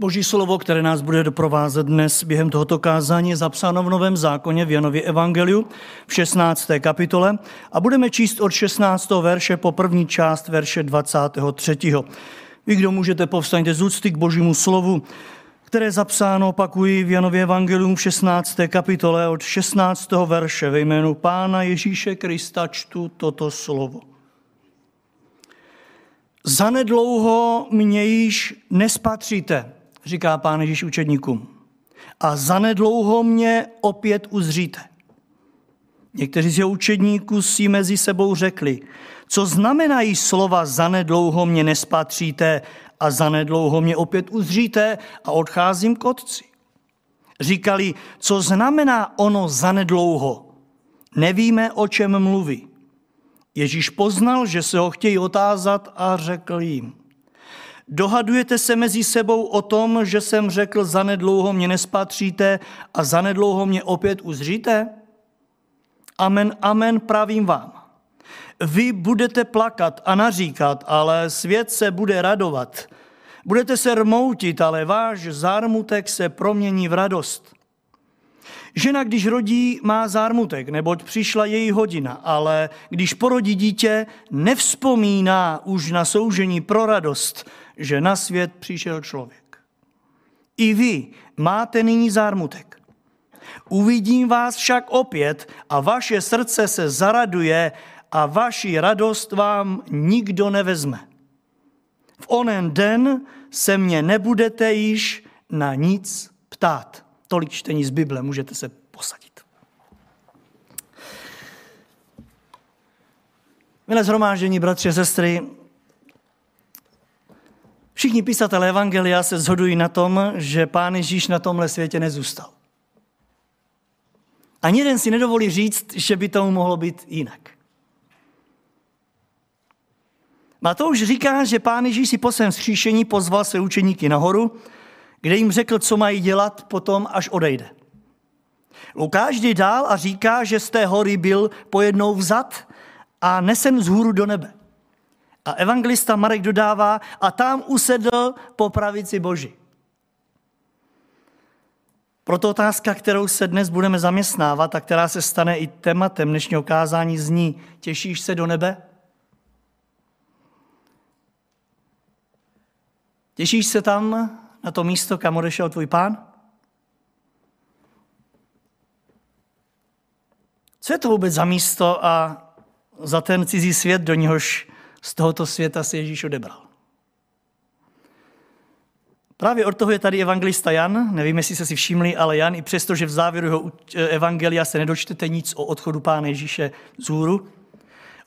Boží slovo, které nás bude doprovázet dnes během tohoto kázání, je zapsáno v Novém zákoně v Janově Evangeliu v 16. kapitole a budeme číst od 16. verše po první část verše 23. Vy, kdo můžete, povstaňte z úcty k Božímu slovu, které je zapsáno, opakuji, v Janově Evangelium v 16. kapitole od 16. verše ve jménu Pána Ježíše Krista čtu toto slovo. Zanedlouho mě již nespatříte, říká pán Ježíš učedníkům. A zanedlouho mě opět uzříte. Někteří z jeho učedníků si mezi sebou řekli, co znamenají slova zanedlouho mě nespatříte a zanedlouho mě opět uzříte a odcházím k otci. Říkali, co znamená ono zanedlouho. Nevíme, o čem mluví. Ježíš poznal, že se ho chtějí otázat a řekl jim, Dohadujete se mezi sebou o tom, že jsem řekl, zanedlouho mě nespatříte a zanedlouho mě opět uzříte? Amen, amen, pravím vám. Vy budete plakat a naříkat, ale svět se bude radovat. Budete se rmoutit, ale váš zármutek se promění v radost. Žena, když rodí, má zármutek, neboť přišla její hodina, ale když porodí dítě, nevzpomíná už na soužení pro radost, že na svět přišel člověk. I vy máte nyní zármutek. Uvidím vás však opět a vaše srdce se zaraduje a vaši radost vám nikdo nevezme. V onen den se mě nebudete již na nic ptát. Tolik čtení z Bible, můžete se posadit. Milé zhromáždění, bratři a sestry, Všichni písatelé Evangelia se shodují na tom, že Pán Ježíš na tomhle světě nezůstal. Ani jeden si nedovolí říct, že by tomu mohlo být jinak. Matouš říká, že Pán Ježíš si po svém zkříšení pozval své učeníky nahoru, kde jim řekl, co mají dělat potom, až odejde. Lukáš jde dál a říká, že z té hory byl pojednou vzat a nesen z hůru do nebe. A evangelista Marek dodává, a tam usedl po pravici Boží. Proto otázka, kterou se dnes budeme zaměstnávat a která se stane i tématem dnešního kázání, zní, těšíš se do nebe? Těšíš se tam na to místo, kam odešel tvůj pán? Co je to vůbec za místo a za ten cizí svět, do něhož z tohoto světa se Ježíš odebral. Právě od toho je tady evangelista Jan, nevím, jestli se si všimli, ale Jan, i přesto, že v závěru jeho evangelia se nedočtete nic o odchodu Pána Ježíše z hůru,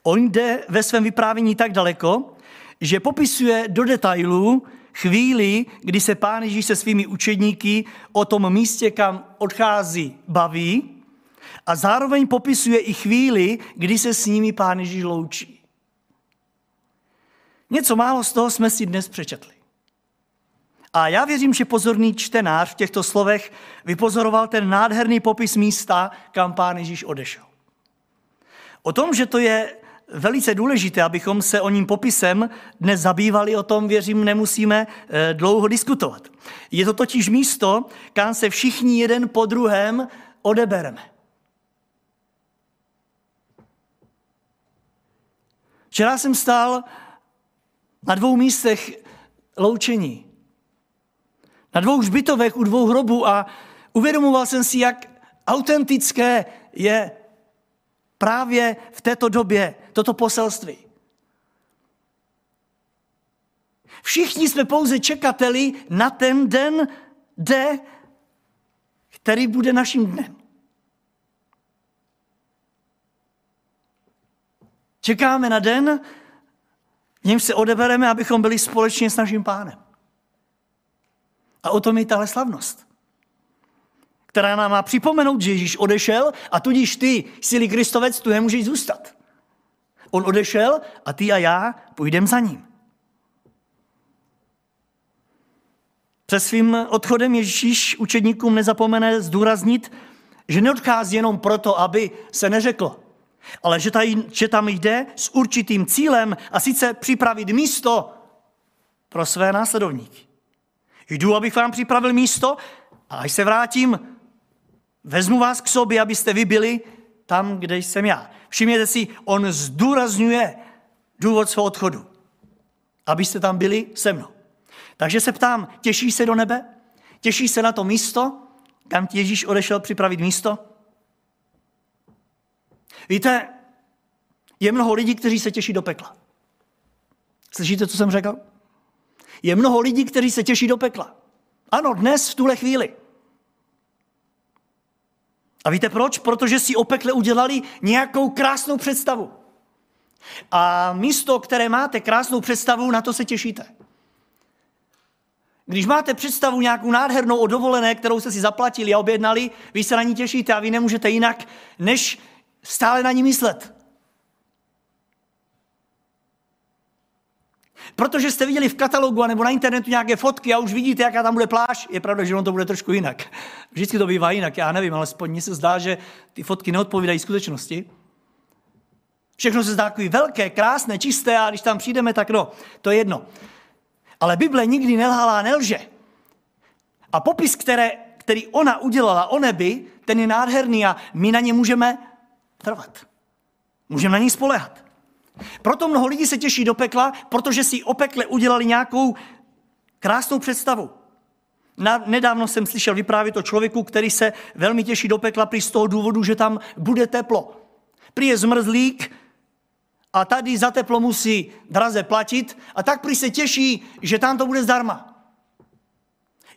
on jde ve svém vyprávění tak daleko, že popisuje do detailů chvíli, kdy se Pán Ježíš se svými učedníky o tom místě, kam odchází, baví a zároveň popisuje i chvíli, kdy se s nimi Pán Ježíš loučí. Něco málo z toho jsme si dnes přečetli. A já věřím, že pozorný čtenář v těchto slovech vypozoroval ten nádherný popis místa, kam pán Ježíš odešel. O tom, že to je velice důležité, abychom se o ním popisem dnes zabývali, o tom, věřím, nemusíme eh, dlouho diskutovat. Je to totiž místo, kam se všichni jeden po druhém odebereme. Včera jsem stál na dvou místech loučení. Na dvou hřbitovech u dvou hrobů a uvědomoval jsem si, jak autentické je právě v této době toto poselství. Všichni jsme pouze čekateli na ten den, de, který bude naším dnem. Čekáme na den, něm se odebereme, abychom byli společně s naším pánem. A o tom je tahle slavnost, která nám má připomenout, že Ježíš odešel a tudíž ty, jsi Kristovec, tu nemůžeš zůstat. On odešel a ty a já půjdeme za ním. Před svým odchodem Ježíš učedníkům nezapomene zdůraznit, že neodchází jenom proto, aby se neřeklo, ale že, tady, že tam jde s určitým cílem a sice připravit místo pro své následovníky. Jdu, abych vám připravil místo a až se vrátím, vezmu vás k sobě, abyste vy byli tam, kde jsem já. Všimněte si, on zdůrazňuje důvod svého odchodu. Abyste tam byli se mnou. Takže se ptám, těší se do nebe? Těší se na to místo, kam ti Ježíš odešel připravit místo? Víte, je mnoho lidí, kteří se těší do pekla. Slyšíte, co jsem řekl? Je mnoho lidí, kteří se těší do pekla. Ano, dnes, v tuhle chvíli. A víte proč? Protože si o pekle udělali nějakou krásnou představu. A místo, které máte krásnou představu, na to se těšíte. Když máte představu nějakou nádhernou o dovolené, kterou jste si zaplatili a objednali, vy se na ní těšíte a vy nemůžete jinak, než stále na ní myslet. Protože jste viděli v katalogu nebo na internetu nějaké fotky a už vidíte, jaká tam bude pláž. Je pravda, že on to bude trošku jinak. Vždycky to bývá jinak, já nevím, ale mně se zdá, že ty fotky neodpovídají skutečnosti. Všechno se zdá takový velké, krásné, čisté a když tam přijdeme, tak no, to je jedno. Ale Bible nikdy nelhala, nelže. A popis, které, který ona udělala o nebi, ten je nádherný a my na ně můžeme trvat. Můžeme na ní spolehat. Proto mnoho lidí se těší do pekla, protože si o pekle udělali nějakou krásnou představu. Na, nedávno jsem slyšel vyprávět o člověku, který se velmi těší do pekla prý z toho důvodu, že tam bude teplo. Prý je zmrzlík a tady za teplo musí draze platit a tak prý se těší, že tam to bude zdarma.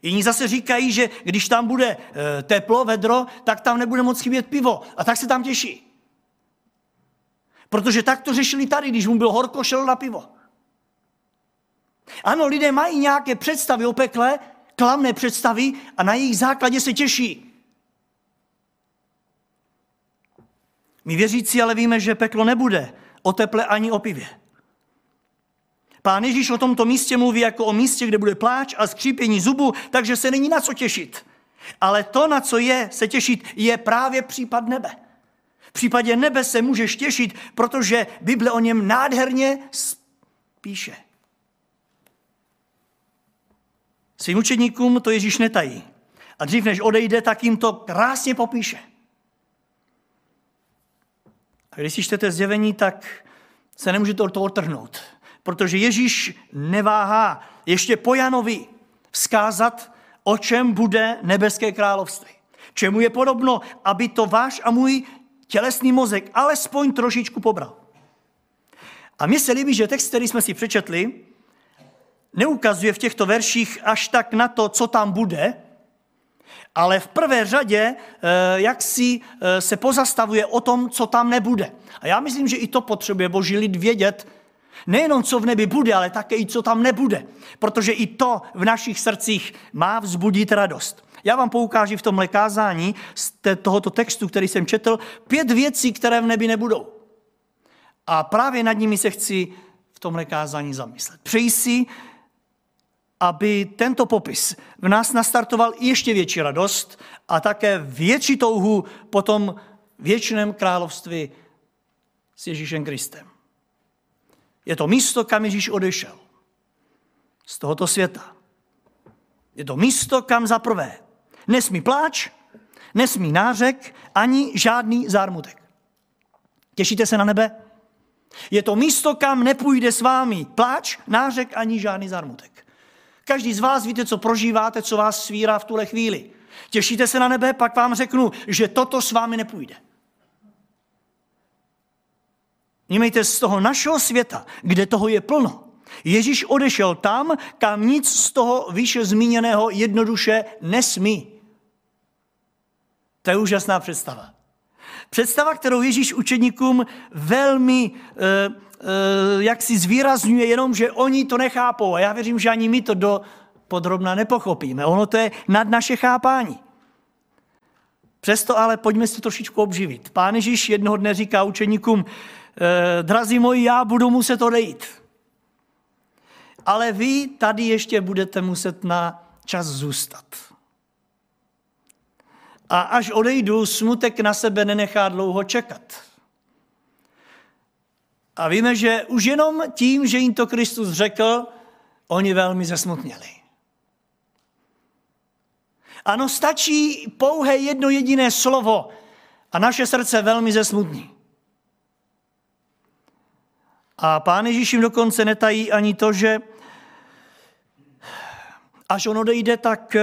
Jiní zase říkají, že když tam bude e, teplo, vedro, tak tam nebude moc chybět pivo. A tak se tam těší. Protože tak to řešili tady, když mu bylo horko, šel na pivo. Ano, lidé mají nějaké představy o pekle, klamné představy a na jejich základě se těší. My věřící ale víme, že peklo nebude o teple ani o pivě. Pán Ježíš o tomto místě mluví jako o místě, kde bude pláč a skřípění zubu, takže se není na co těšit. Ale to, na co je se těšit, je právě případ nebe. V případě nebe se můžeš těšit, protože Bible o něm nádherně píše. Svým učeníkům to Ježíš netají. A dřív než odejde, tak jim to krásně popíše. A když si čtete zjevení, tak se nemůžete od toho otrhnout. Protože Ježíš neváhá ještě po Janovi vzkázat, o čem bude nebeské království. Čemu je podobno, aby to váš a můj tělesný mozek alespoň trošičku pobral. A mně se líbí, že text, který jsme si přečetli, neukazuje v těchto verších až tak na to, co tam bude, ale v prvé řadě, eh, jak si eh, se pozastavuje o tom, co tam nebude. A já myslím, že i to potřebuje boží lid vědět, nejenom co v nebi bude, ale také i co tam nebude. Protože i to v našich srdcích má vzbudit radost. Já vám poukážu v tomhle kázání z tohoto textu, který jsem četl, pět věcí, které v nebi nebudou. A právě nad nimi se chci v tomhle kázání zamyslet. Přeji si, aby tento popis v nás nastartoval ještě větší radost a také větší touhu po tom věčném království s Ježíšem Kristem. Je to místo, kam Ježíš odešel. Z tohoto světa. Je to místo, kam za prvé nesmí pláč, nesmí nářek, ani žádný zármutek. Těšíte se na nebe? Je to místo, kam nepůjde s vámi pláč, nářek, ani žádný zármutek. Každý z vás víte, co prožíváte, co vás svírá v tuhle chvíli. Těšíte se na nebe, pak vám řeknu, že toto s vámi nepůjde. Vnímejte z toho našeho světa, kde toho je plno. Ježíš odešel tam, kam nic z toho výše zmíněného jednoduše nesmí. To je úžasná představa. Představa, kterou Ježíš učeníkům velmi eh, eh, jak si zvýrazňuje, jenom, že oni to nechápou. A já věřím, že ani my to do podrobna nepochopíme. Ono to je nad naše chápání. Přesto ale pojďme si to trošičku obživit. Pán Ježíš jednoho dne říká učeníkům, Eh, drazí moji, já budu muset odejít. Ale vy tady ještě budete muset na čas zůstat. A až odejdu, smutek na sebe nenechá dlouho čekat. A víme, že už jenom tím, že jim to Kristus řekl, oni velmi zesmutněli. Ano, stačí pouhé jedno jediné slovo a naše srdce velmi zesmutní. A pán Ježíš jim dokonce netají ani to, že až on odejde, tak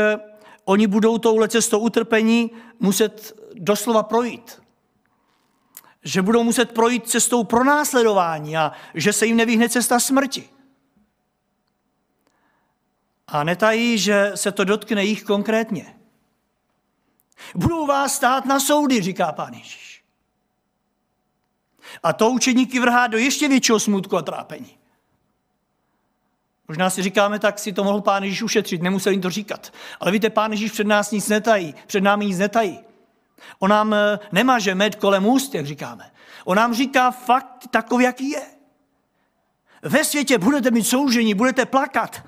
oni budou touhle cestou utrpení muset doslova projít. Že budou muset projít cestou pronásledování a že se jim nevyhne cesta smrti. A netají, že se to dotkne jich konkrétně. Budou vás stát na soudy, říká pán Ježíš. A to učeníky vrhá do ještě většího smutku a trápení. Možná si říkáme, tak si to mohl pán Ježíš ušetřit, nemusel jim to říkat. Ale víte, pán Ježíš před nás nic netají, před námi nic netají. On nám eh, nemaže med kolem úst, jak říkáme. On nám říká fakt takový, jaký je. Ve světě budete mít soužení, budete plakat.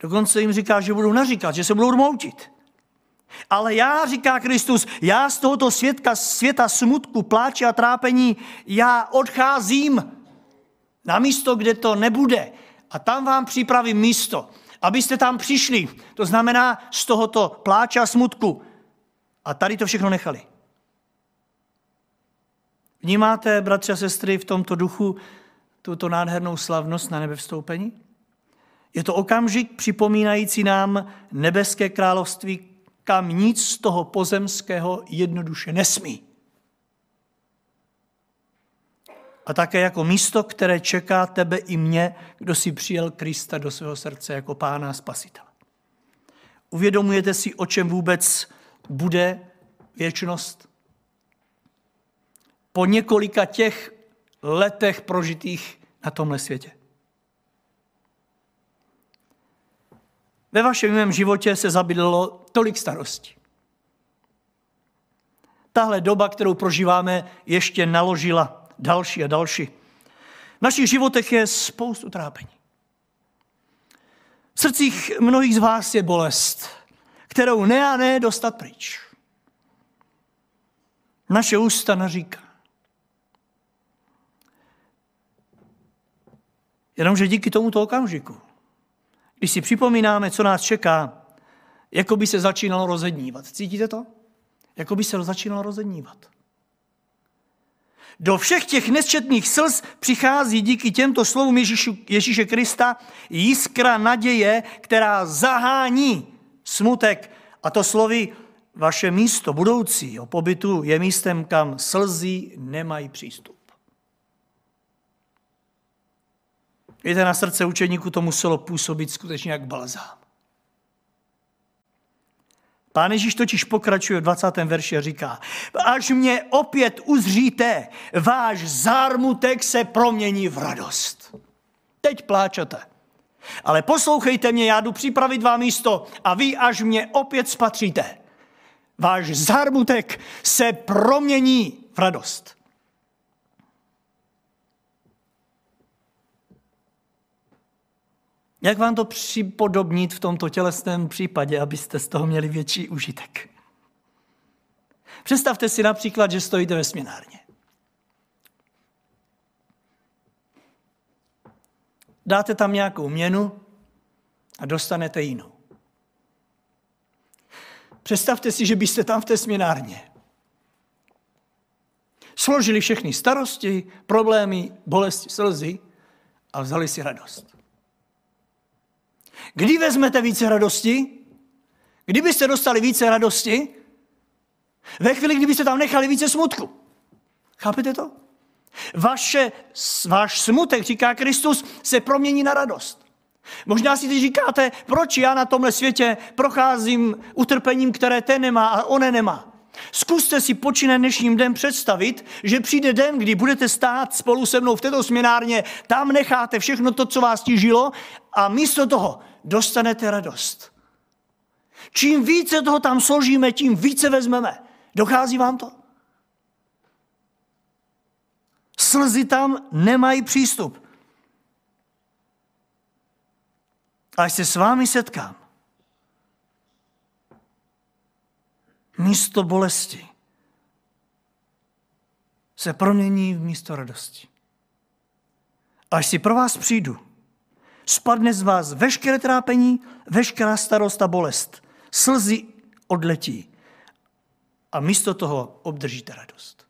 Dokonce jim říká, že budou naříkat, že se budou rmoutit. Ale já, říká Kristus, já z tohoto světka, světa smutku, pláče a trápení, já odcházím na místo, kde to nebude. A tam vám připravím místo, abyste tam přišli. To znamená z tohoto pláče a smutku. A tady to všechno nechali. Vnímáte, bratři a sestry, v tomto duchu tuto nádhernou slavnost na nebevstoupení? Je to okamžik připomínající nám nebeské království, kam nic z toho pozemského jednoduše nesmí. A také jako místo, které čeká tebe i mě, kdo si přijel Krista do svého srdce jako pána a spasitele. Uvědomujete si, o čem vůbec bude věčnost? Po několika těch letech prožitých na tomhle světě. Ve vašem mém životě se zabydlelo tolik starostí. Tahle doba, kterou prožíváme, ještě naložila další a další. V našich životech je spoustu trápení. V srdcích mnohých z vás je bolest, kterou ne a ne dostat pryč. Naše ústa naříká. Jenomže díky tomuto okamžiku když si připomínáme, co nás čeká, jako by se začínalo rozednívat. Cítíte to? Jako by se začínalo rozednívat. Do všech těch nesčetných slz přichází díky těmto slovům Ježíšu, Ježíše Krista jiskra naděje, která zahání smutek. A to slovy vaše místo budoucího pobytu je místem, kam slzy nemají přístup. Víte, na srdce učeníku to muselo působit skutečně jak balzám. Pán Ježíš totiž pokračuje v 20. verši a říká, až mě opět uzříte, váš zármutek se promění v radost. Teď pláčete. Ale poslouchejte mě, já jdu připravit vám místo a vy, až mě opět spatříte, váš zármutek se promění v radost. Jak vám to připodobnit v tomto tělesném případě, abyste z toho měli větší užitek? Představte si například, že stojíte ve směnárně. Dáte tam nějakou měnu a dostanete jinou. Představte si, že byste tam v té směnárně složili všechny starosti, problémy, bolesti, slzy a vzali si radost. Kdy vezmete více radosti? Kdybyste dostali více radosti? Ve chvíli, kdybyste tam nechali více smutku. Chápete to? Vaše, váš smutek, říká Kristus, se promění na radost. Možná si teď říkáte, proč já na tomhle světě procházím utrpením, které ten nemá a on nemá. Zkuste si počíne dnešním den představit, že přijde den, kdy budete stát spolu se mnou v této směnárně, tam necháte všechno to, co vás tížilo a místo toho dostanete radost. Čím více toho tam složíme, tím více vezmeme. Dochází vám to? Slzy tam nemají přístup. Až se s vámi setkám, místo bolesti se promění v místo radosti. Až si pro vás přijdu, Spadne z vás veškeré trápení, veškerá starost a bolest. Slzy odletí. A místo toho obdržíte radost.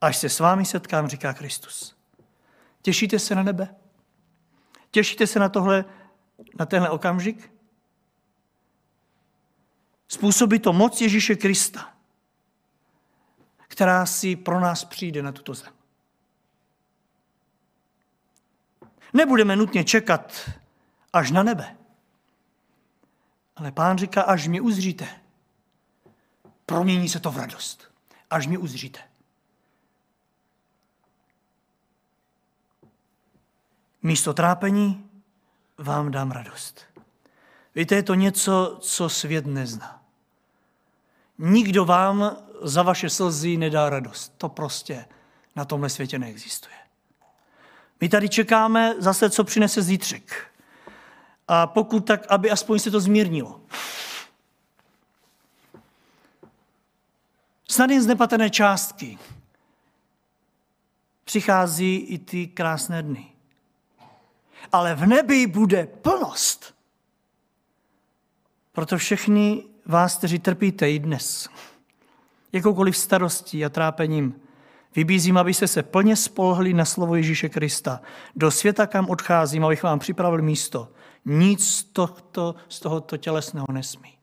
Až se s vámi setkám, říká Kristus. Těšíte se na nebe? Těšíte se na tohle, na tenhle okamžik? Způsobí to moc Ježíše Krista, která si pro nás přijde na tuto zem. Nebudeme nutně čekat až na nebe. Ale pán říká, až mě uzříte, promění se to v radost. Až mě uzříte. Místo trápení vám dám radost. Víte, je to něco, co svět nezná. Nikdo vám za vaše slzy nedá radost. To prostě na tomhle světě neexistuje. My tady čekáme zase, co přinese zítřek. A pokud tak, aby aspoň se to zmírnilo. Snad jen z nepatrné částky přichází i ty krásné dny. Ale v nebi bude plnost. Proto všechny vás, kteří trpíte i dnes, jakoukoliv starostí a trápením, Vybízím, abyste se plně spolhli na slovo Ježíše Krista. Do světa, kam odcházím, abych vám připravil místo. Nic z tohoto, z tohoto tělesného nesmí.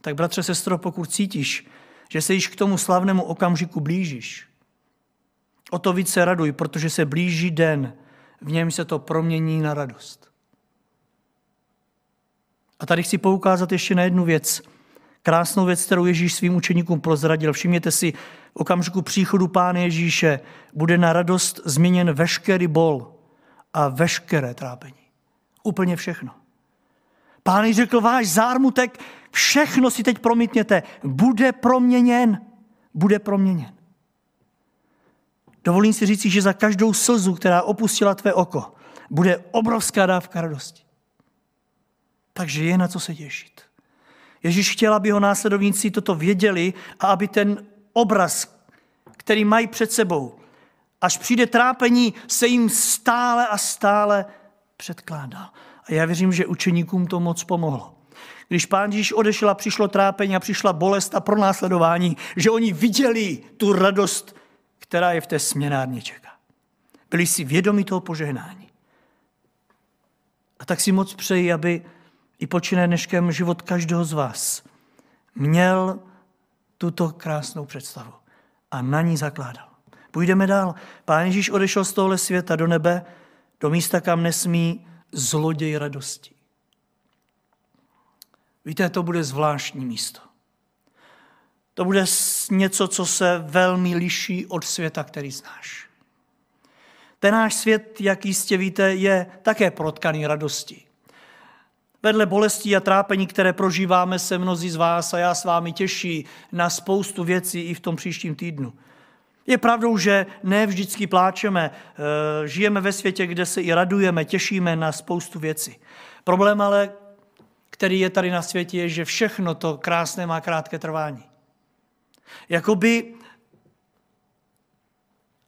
Tak bratře, sestro, pokud cítíš, že se již k tomu slavnému okamžiku blížíš, o to více raduj, protože se blíží den, v něm se to promění na radost. A tady chci poukázat ještě na jednu věc. Krásnou věc, kterou Ježíš svým učeníkům prozradil. Všimněte si, v okamžiku příchodu Pána Ježíše bude na radost změněn veškerý bol a veškeré trápení. Úplně všechno. Pán řekl, váš zármutek, všechno si teď promítněte, bude proměněn. Bude proměněn. Dovolím si říct, že za každou slzu, která opustila tvé oko, bude obrovská dávka radosti. Takže je na co se těšit. Ježíš chtěl, aby ho následovníci toto věděli a aby ten obraz, který mají před sebou, až přijde trápení, se jim stále a stále předkládal. A já věřím, že učeníkům to moc pomohlo. Když pán Ježíš odešel a přišlo trápení a přišla bolest a pronásledování, že oni viděli tu radost, která je v té směnárně čeká. Byli si vědomi toho požehnání. A tak si moc přeji, aby i počínaje dneškem život každého z vás měl tuto krásnou představu a na ní zakládal. Půjdeme dál. Pán Ježíš odešel z tohle světa do nebe, do místa, kam nesmí zloděj radosti. Víte, to bude zvláštní místo. To bude něco, co se velmi liší od světa, který znáš. Ten náš svět, jak jistě víte, je také protkaný radostí. Vedle bolestí a trápení, které prožíváme, se mnozí z vás a já s vámi těší na spoustu věcí i v tom příštím týdnu. Je pravdou, že ne vždycky pláčeme, eh, žijeme ve světě, kde se i radujeme, těšíme na spoustu věcí. Problém ale, který je tady na světě, je, že všechno to krásné má krátké trvání. Jakoby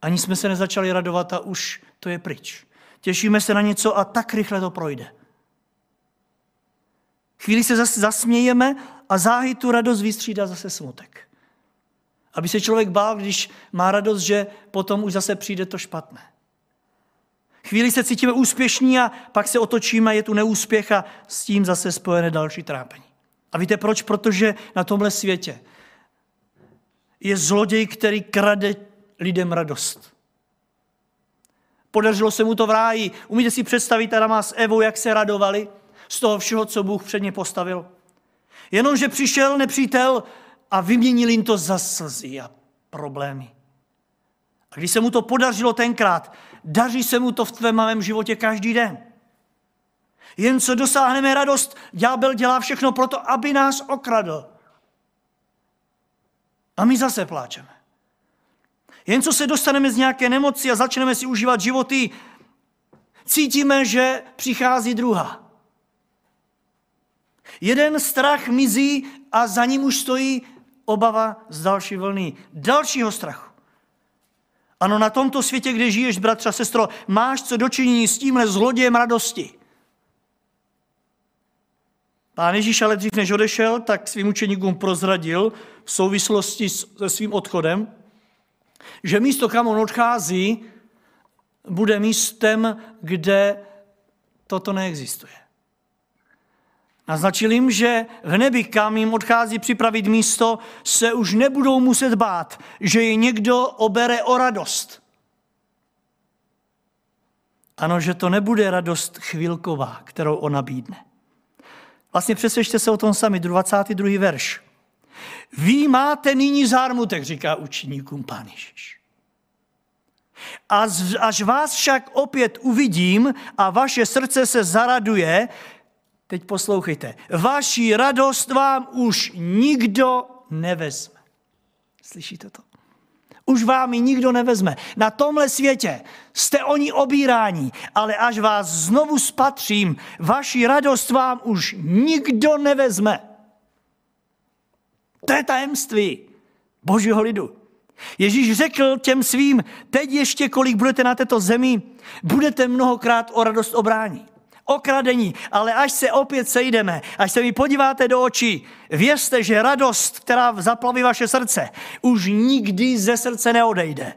ani jsme se nezačali radovat a už to je pryč. Těšíme se na něco a tak rychle to projde. Chvíli se zase zasmějeme a záhy tu radost vystřídá zase smutek. Aby se člověk bál, když má radost, že potom už zase přijde to špatné. Chvíli se cítíme úspěšní a pak se otočíme, je tu neúspěch a s tím zase spojené další trápení. A víte proč? Protože na tomhle světě je zloděj, který krade lidem radost. Podařilo se mu to v ráji. Umíte si představit Adama s Evou, jak se radovali? Z toho všeho, co Bůh před ně postavil. Jenomže přišel nepřítel a vyměnil jim to za slzy a problémy. A když se mu to podařilo tenkrát, daří se mu to v tvém malém životě každý den. Jen co dosáhneme radost, ďábel dělá všechno pro to, aby nás okradl. A my zase pláčeme. Jen co se dostaneme z nějaké nemoci a začneme si užívat životy, cítíme, že přichází druhá. Jeden strach mizí a za ním už stojí obava z další vlny, dalšího strachu. Ano, na tomto světě, kde žiješ, bratře a sestro, máš co dočinění s tímhle zlodějem radosti. Pán Ježíš ale dřív než odešel, tak svým učeníkům prozradil v souvislosti se svým odchodem, že místo, kam on odchází, bude místem, kde toto neexistuje. Naznačil jim, že v nebi, kam jim odchází připravit místo, se už nebudou muset bát, že je někdo obere o radost. Ano, že to nebude radost chvilková, kterou on nabídne. Vlastně přesvědčte se o tom sami, 22. verš. Vy máte nyní zármutek, říká učeníkům pán Ježíš. Až vás však opět uvidím a vaše srdce se zaraduje, teď poslouchejte, vaši radost vám už nikdo nevezme. Slyšíte to? Už vám ji nikdo nevezme. Na tomhle světě jste oni obírání, ale až vás znovu spatřím, vaši radost vám už nikdo nevezme. To je tajemství božího lidu. Ježíš řekl těm svým, teď ještě kolik budete na této zemi, budete mnohokrát o radost obrání. Okradení, ale až se opět sejdeme, až se mi podíváte do očí, věřte, že radost, která zaplaví vaše srdce, už nikdy ze srdce neodejde.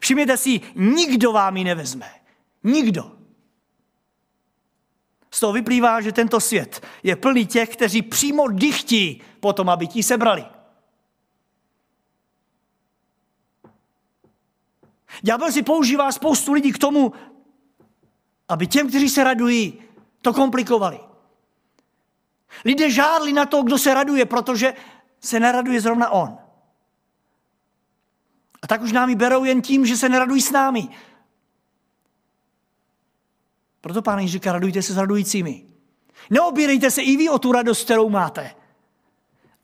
Všimněte si, nikdo vám ji nevezme. Nikdo. Z toho vyplývá, že tento svět je plný těch, kteří přímo dychtí potom, aby ti sebrali. Ďábel si používá spoustu lidí k tomu, aby těm, kteří se radují, to komplikovali. Lidé žádli na to, kdo se raduje, protože se neraduje zrovna on. A tak už námi berou jen tím, že se neradují s námi. Proto pán říká, radujte se s radujícími. Neobírejte se i vy o tu radost, kterou máte.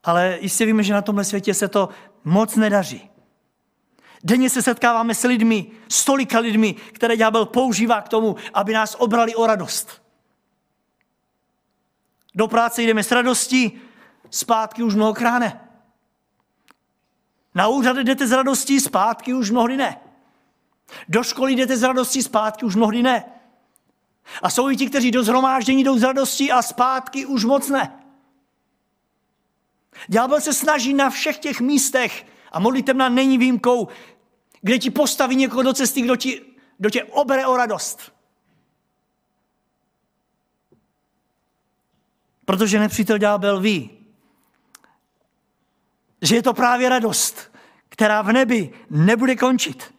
Ale jistě víme, že na tomhle světě se to moc nedaří. Denně se setkáváme s lidmi, s tolika lidmi, které ďábel používá k tomu, aby nás obrali o radost. Do práce jdeme s radostí, zpátky už mnohokrát ne. Na úřad jdete s radostí, zpátky už mnohdy ne. Do školy jdete s radostí, zpátky už mnohdy ne. A jsou i ti, kteří do zhromáždění jdou s radostí a zpátky už moc ne. Ďábel se snaží na všech těch místech, a modlitebna není výjimkou, kde ti postaví někoho do cesty, kdo, ti, kdo tě obere o radost. Protože nepřítel ďábel ví, že je to právě radost, která v nebi nebude končit.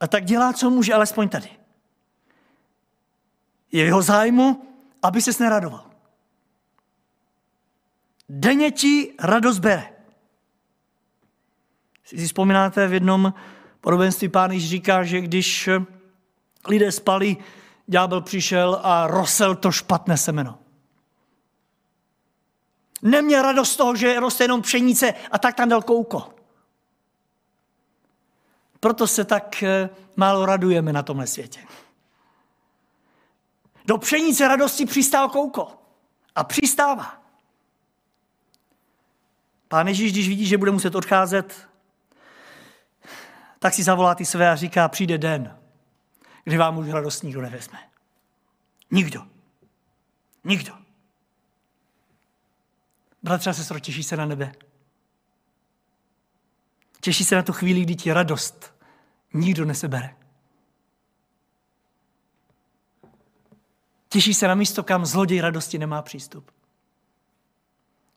A tak dělá, co může, alespoň tady. Je jeho zájmu, aby ses neradoval. Denně ti radost bere. Si vzpomínáte v jednom podobenství pán Ježíš říká, že když lidé spali, ďábel přišel a rosel to špatné semeno. Neměl radost z toho, že roste jenom pšenice a tak tam dal kouko. Proto se tak eh, málo radujeme na tomhle světě. Do pšenice radosti přistál kouko. A přistává. Pán Ježíš, když vidí, že bude muset odcházet, tak si zavolá ty své a říká, přijde den, kdy vám už radost nikdo nevezme. Nikdo. Nikdo. Bratře a sestro, těší se na nebe. Těší se na tu chvíli, kdy ti radost nikdo nesebere. Těší se na místo, kam zloděj radosti nemá přístup.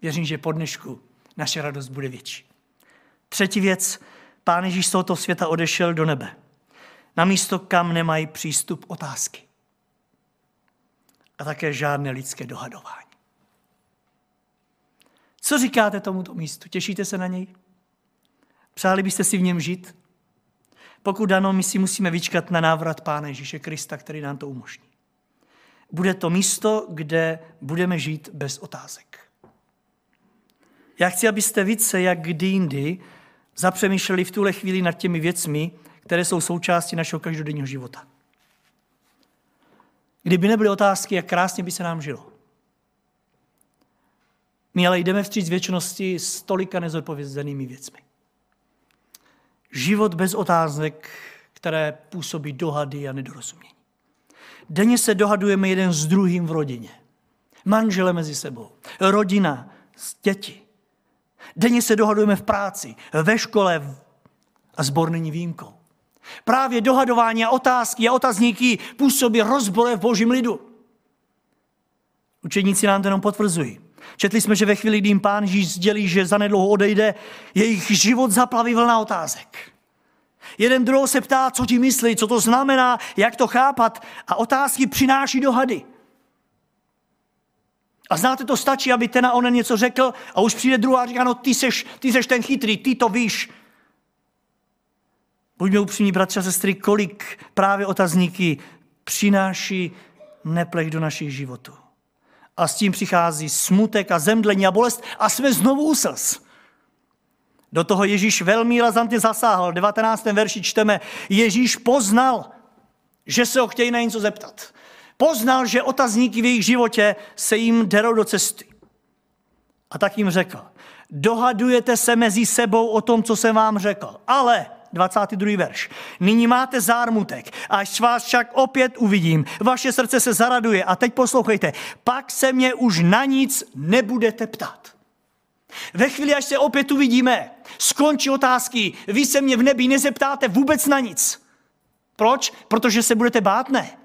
Věřím, že po dnešku naše radost bude větší. Třetí věc, Pán Ježíš z tohoto světa odešel do nebe. Na místo, kam nemají přístup otázky. A také žádné lidské dohadování. Co říkáte tomuto místu? Těšíte se na něj? Přáli byste si v něm žít? Pokud ano, my si musíme vyčkat na návrat Pána Ježíše Krista, který nám to umožní. Bude to místo, kde budeme žít bez otázek. Já chci, abyste více, jak kdy jindy, zapřemýšleli v tuhle chvíli nad těmi věcmi, které jsou součástí našeho každodenního života. Kdyby nebyly otázky, jak krásně by se nám žilo. My ale jdeme vstříc věčnosti s tolika nezodpovězenými věcmi. Život bez otázek, které působí dohady a nedorozumění. Denně se dohadujeme jeden s druhým v rodině. Manžele mezi sebou, rodina, děti. Denně se dohadujeme v práci, ve škole a zbor není výjimkou. Právě dohadování a otázky a otazníky působí rozbore v božím lidu. Učeníci nám to jenom potvrzují. Četli jsme, že ve chvíli, kdy jim pán Ježíš sdělí, že zanedlouho odejde, jejich život zaplaví vlna otázek. Jeden druhou se ptá, co ti myslí, co to znamená, jak to chápat a otázky přináší do hady. A znáte, to stačí, aby ten a onen něco řekl a už přijde druhá a říká, no ty seš, ty seš ten chytrý, ty to víš. Buďme upřímní, bratři a sestry, kolik právě otazníky přináší neplech do našich životů. A s tím přichází smutek a zemdlení a bolest a jsme znovu usels. Do toho Ježíš velmi razantně zasáhl. V 19. verši čteme, Ježíš poznal, že se ho chtějí na něco zeptat. Poznal, že otazníky v jejich životě se jim derou do cesty. A tak jim řekl, dohadujete se mezi sebou o tom, co jsem vám řekl, ale 22. verš. Nyní máte zármutek, až vás však opět uvidím. Vaše srdce se zaraduje. A teď poslouchejte. Pak se mě už na nic nebudete ptát. Ve chvíli, až se opět uvidíme, skončí otázky. Vy se mě v nebi nezeptáte vůbec na nic. Proč? Protože se budete bát? Ne.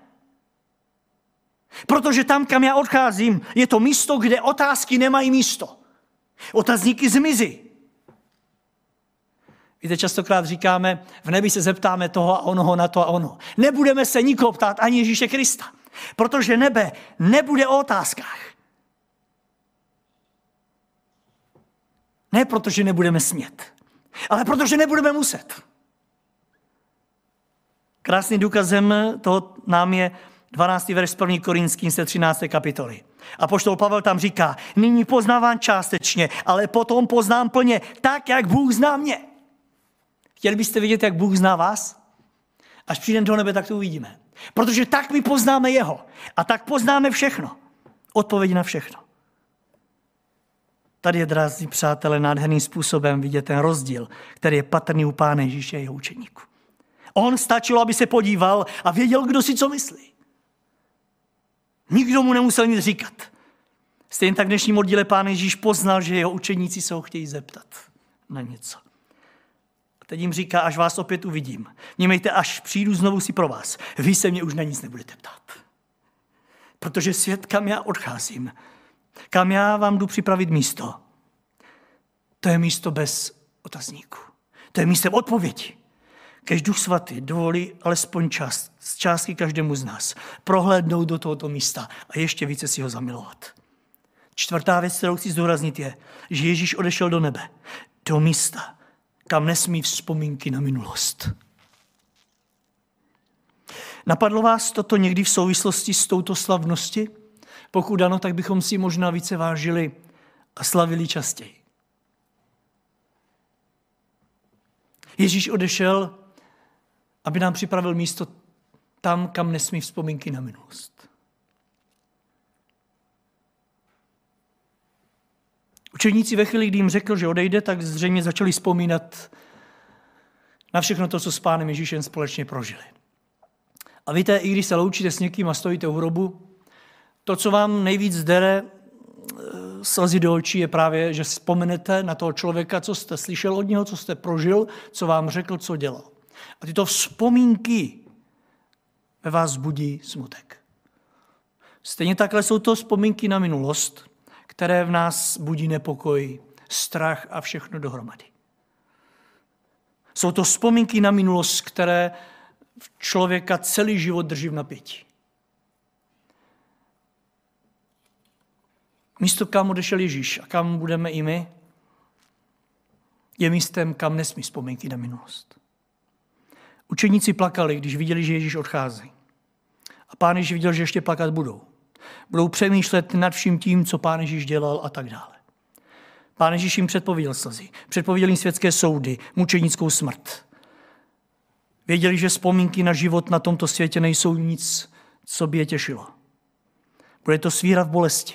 Protože tam, kam já odcházím, je to místo, kde otázky nemají místo. Otazníky zmizí. Víte, častokrát říkáme, v nebi se zeptáme toho a onoho na to a ono. Nebudeme se nikoho ptát ani Ježíše Krista, protože nebe nebude o otázkách. Ne protože nebudeme smět, ale protože nebudeme muset. Krásným důkazem toho nám je 12. verš z 1. Korinským se 13. kapitoly. A poštol Pavel tam říká, nyní poznávám částečně, ale potom poznám plně, tak, jak Bůh zná mě. Chtěli byste vidět, jak Bůh zná vás? Až přijdeme do nebe, tak to uvidíme. Protože tak my poznáme Jeho. A tak poznáme všechno. Odpověď na všechno. Tady je, drazí přátelé, nádherným způsobem vidět ten rozdíl, který je patrný u Pána Ježíše a jeho učeníku. On stačilo, aby se podíval a věděl, kdo si co myslí. Nikdo mu nemusel nic říkat. Stejně tak v dnešním oddíle Pán Ježíš poznal, že jeho učeníci se ho chtějí zeptat na něco. Teď jim říká, až vás opět uvidím. Mějte, až přijdu znovu si pro vás. Vy se mě už na nic nebudete ptát. Protože svět, kam já odcházím, kam já vám jdu připravit místo, to je místo bez otazníku. To je místem odpovědi. Kež Duch Svatý dovolí alespoň část, z částky každému z nás prohlédnout do tohoto místa a ještě více si ho zamilovat. Čtvrtá věc, kterou chci zdůraznit, je, že Ježíš odešel do nebe, do místa, kam nesmí vzpomínky na minulost. Napadlo vás toto někdy v souvislosti s touto slavnosti? Pokud ano, tak bychom si možná více vážili a slavili častěji. Ježíš odešel, aby nám připravil místo tam, kam nesmí vzpomínky na minulost. Učeníci ve chvíli, kdy jim řekl, že odejde, tak zřejmě začali vzpomínat na všechno to, co s pánem Ježíšem společně prožili. A víte, i když se loučíte s někým a stojíte u hrobu, to, co vám nejvíc dere eh, slzy do očí, je právě, že vzpomenete na toho člověka, co jste slyšel od něho, co jste prožil, co vám řekl, co dělal. A tyto vzpomínky ve vás budí smutek. Stejně takhle jsou to vzpomínky na minulost, které v nás budí nepokoj, strach a všechno dohromady. Jsou to vzpomínky na minulost, které člověka celý život drží v napětí. Místo, kam odešel Ježíš a kam budeme i my, je místem, kam nesmí vzpomínky na minulost. Učeníci plakali, když viděli, že Ježíš odchází. A pán Ježíš viděl, že ještě plakat budou budou přemýšlet nad vším tím, co Pán Ježíš dělal a tak dále. Pán Ježíš jim předpověděl slzy, předpověděl jim světské soudy, mučenickou smrt. Věděli, že vzpomínky na život na tomto světě nejsou nic, co by je těšilo. Bude to svíra v bolesti.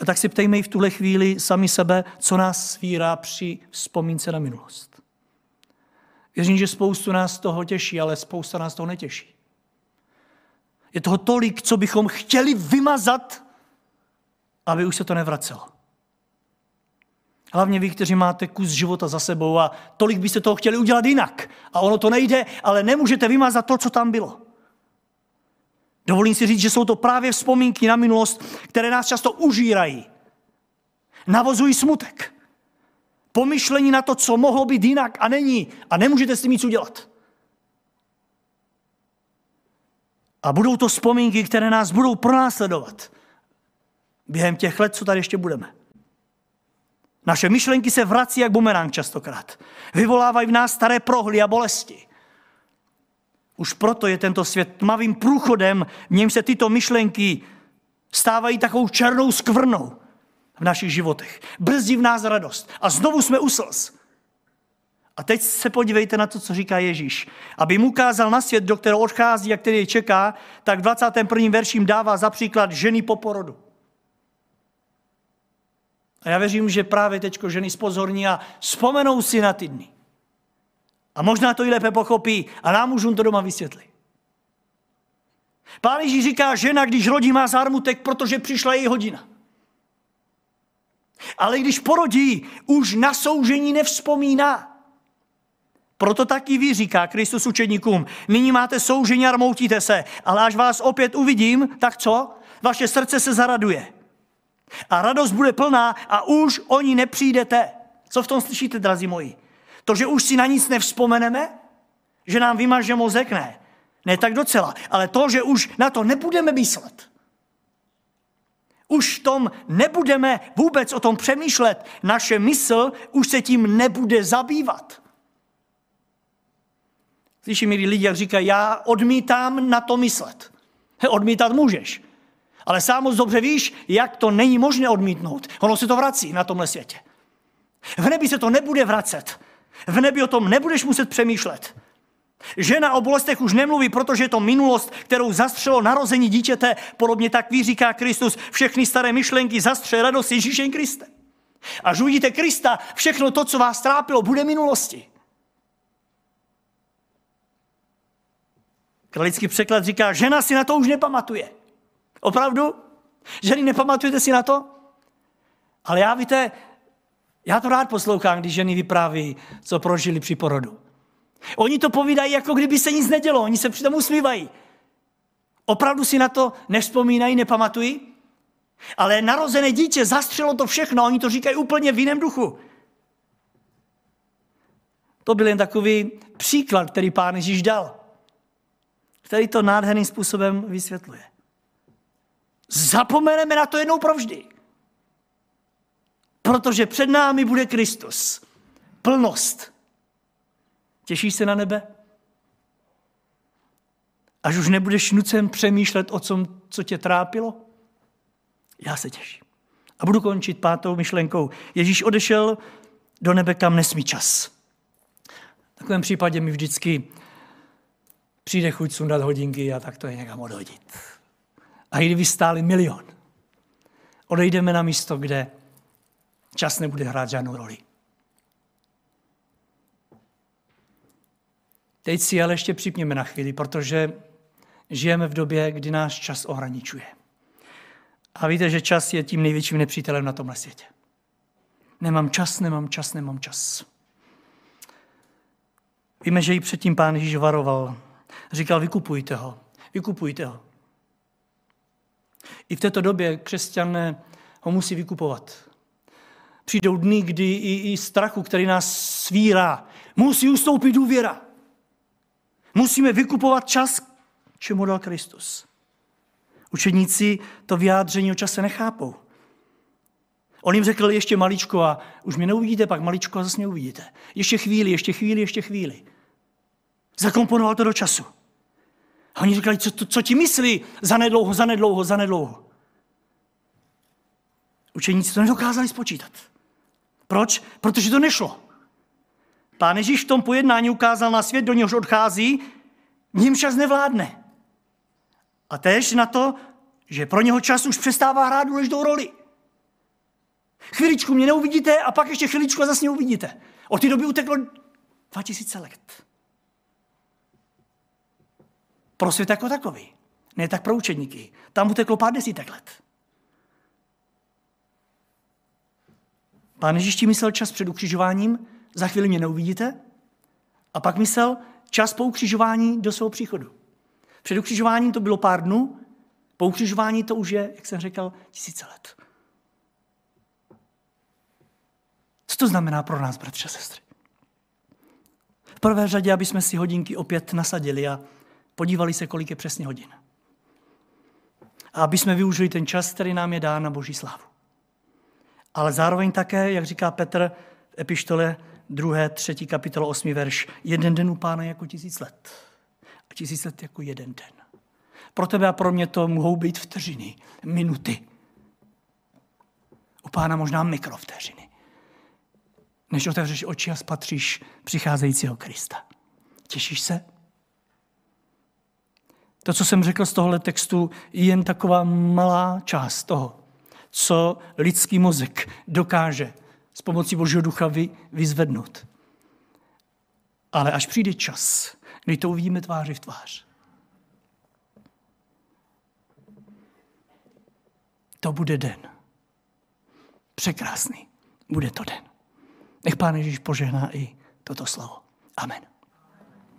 A tak si ptejme i v tuhle chvíli sami sebe, co nás svírá při vzpomínce na minulost. Věřím, že spoustu nás toho těší, ale spousta nás toho netěší. Je toho tolik, co bychom chtěli vymazat, aby už se to nevracelo. Hlavně vy, kteří máte kus života za sebou a tolik byste toho chtěli udělat jinak. A ono to nejde, ale nemůžete vymazat to, co tam bylo. Dovolím si říct, že jsou to právě vzpomínky na minulost, které nás často užírají. Navozují smutek. Pomyšlení na to, co mohlo být jinak a není. A nemůžete s tím nic udělat. A budou to vzpomínky, které nás budou pronásledovat během těch let, co tady ještě budeme. Naše myšlenky se vrací jak bumerang častokrát. Vyvolávají v nás staré prohly a bolesti. Už proto je tento svět tmavým průchodem, v něm se tyto myšlenky stávají takovou černou skvrnou v našich životech. Brzdí v nás radost. A znovu jsme u slz. A teď se podívejte na to, co říká Ježíš. Aby mu ukázal na svět, do kterého odchází a který je čeká, tak v 21. verším dává za příklad ženy po porodu. A já věřím, že právě teď ženy spozorní a vzpomenou si na ty dny. A možná to i lépe pochopí a nám už to doma vysvětlí. Pán Ježíš říká, žena, když rodí, má zármutek, protože přišla její hodina. Ale když porodí, už na soužení nevzpomíná. Proto taky vy, říká Kristus učedníkům, nyní máte soužení a rmoutíte se, ale až vás opět uvidím, tak co? Vaše srdce se zaraduje. A radost bude plná a už o ní nepřijdete. Co v tom slyšíte, drazí moji? To, že už si na nic nevzpomeneme? Že nám vymaže mozek? Ne. Ne tak docela. Ale to, že už na to nebudeme myslet. Už tom nebudeme vůbec o tom přemýšlet. Naše mysl už se tím nebude zabývat. Slyším, milí lidi, jak říkají, já odmítám na to myslet. Odmítat můžeš. Ale sám moc dobře víš, jak to není možné odmítnout. Ono se to vrací na tomhle světě. V nebi se to nebude vracet. V nebi o tom nebudeš muset přemýšlet. Žena o bolestech už nemluví, protože je to minulost, kterou zastřelo narození dítěte. Podobně tak ví, říká Kristus, všechny staré myšlenky zastře radost Ježíšem Kristem. Až uvidíte Krista, všechno to, co vás trápilo, bude minulosti. Kralický překlad říká, žena si na to už nepamatuje. Opravdu? Ženy, nepamatujete si na to? Ale já víte, já to rád poslouchám, když ženy vypráví, co prožili při porodu. Oni to povídají, jako kdyby se nic nedělo, oni se přitom usmívají. Opravdu si na to nevzpomínají, nepamatují? Ale narozené dítě zastřelo to všechno, oni to říkají úplně v jiném duchu. To byl jen takový příklad, který pán Ježíš dal, který to nádherným způsobem vysvětluje. Zapomeneme na to jednou provždy. Protože před námi bude Kristus. Plnost. Těšíš se na nebe? Až už nebudeš nucen přemýšlet o tom, co tě trápilo? Já se těším. A budu končit pátou myšlenkou. Ježíš odešel do nebe, kam nesmí čas. V takovém případě mi vždycky přijde chuť sundat hodinky a tak to je někam odhodit. A i kdyby stáli milion, odejdeme na místo, kde čas nebude hrát žádnou roli. Teď si ale ještě připněme na chvíli, protože žijeme v době, kdy náš čas ohraničuje. A víte, že čas je tím největším nepřítelem na tomhle světě. Nemám čas, nemám čas, nemám čas. Víme, že i předtím pán Ježíš varoval. Říkal, vykupujte ho, vykupujte ho. I v této době křesťané ho musí vykupovat. Přijdou dny, kdy i, i strachu, který nás svírá, musí ustoupit důvěra. Musíme vykupovat čas, čemu dal Kristus. Učeníci to vyjádření o čase nechápou. On jim řekl ještě maličko a už mě neuvidíte, pak maličko a zase mě uvidíte. Ještě chvíli, ještě chvíli, ještě chvíli. Zakomponoval to do času. A oni říkali, co, co ti myslí? Zanedlouho, zanedlouho, zanedlouho. Učeníci to nedokázali spočítat. Proč? Protože to nešlo. Pán Ježíš v tom pojednání ukázal na svět, do něhož odchází, ním čas nevládne. A též na to, že pro něho čas už přestává hrát důležitou roli. Chviličku mě neuvidíte a pak ještě chviličku a zase mě uvidíte. Od té doby uteklo 2000 let. Pro svět jako takový. Ne tak pro učeníky. Tam uteklo pár desítek let. Pán Ježíš myslel čas před ukřižováním, za chvíli mě neuvidíte, a pak myslel čas po ukřižování do svého příchodu. Před ukřižováním to bylo pár dnů, po ukřižování to už je, jak jsem řekl, tisíce let. Co to znamená pro nás, bratře a sestry? V prvé řadě, aby jsme si hodinky opět nasadili a podívali se, kolik je přesně hodin. A aby jsme využili ten čas, který nám je dán na Boží slávu. Ale zároveň také, jak říká Petr v epištole 2. 3. kapitolo 8. verš, jeden den u pána jako tisíc let. A tisíc let jako jeden den. Pro tebe a pro mě to mohou být vteřiny, minuty. U pána možná mikrovteřiny. Než otevřeš oči a spatříš přicházejícího Krista. Těšíš se? To, co jsem řekl z tohohle textu, je jen taková malá část toho, co lidský mozek dokáže s pomocí Božího ducha vy, vyzvednout. Ale až přijde čas, kdy to uvidíme tváři v tvář, to bude den. Překrásný bude to den. Nech Pán Ježíš požehná i toto slovo. Amen.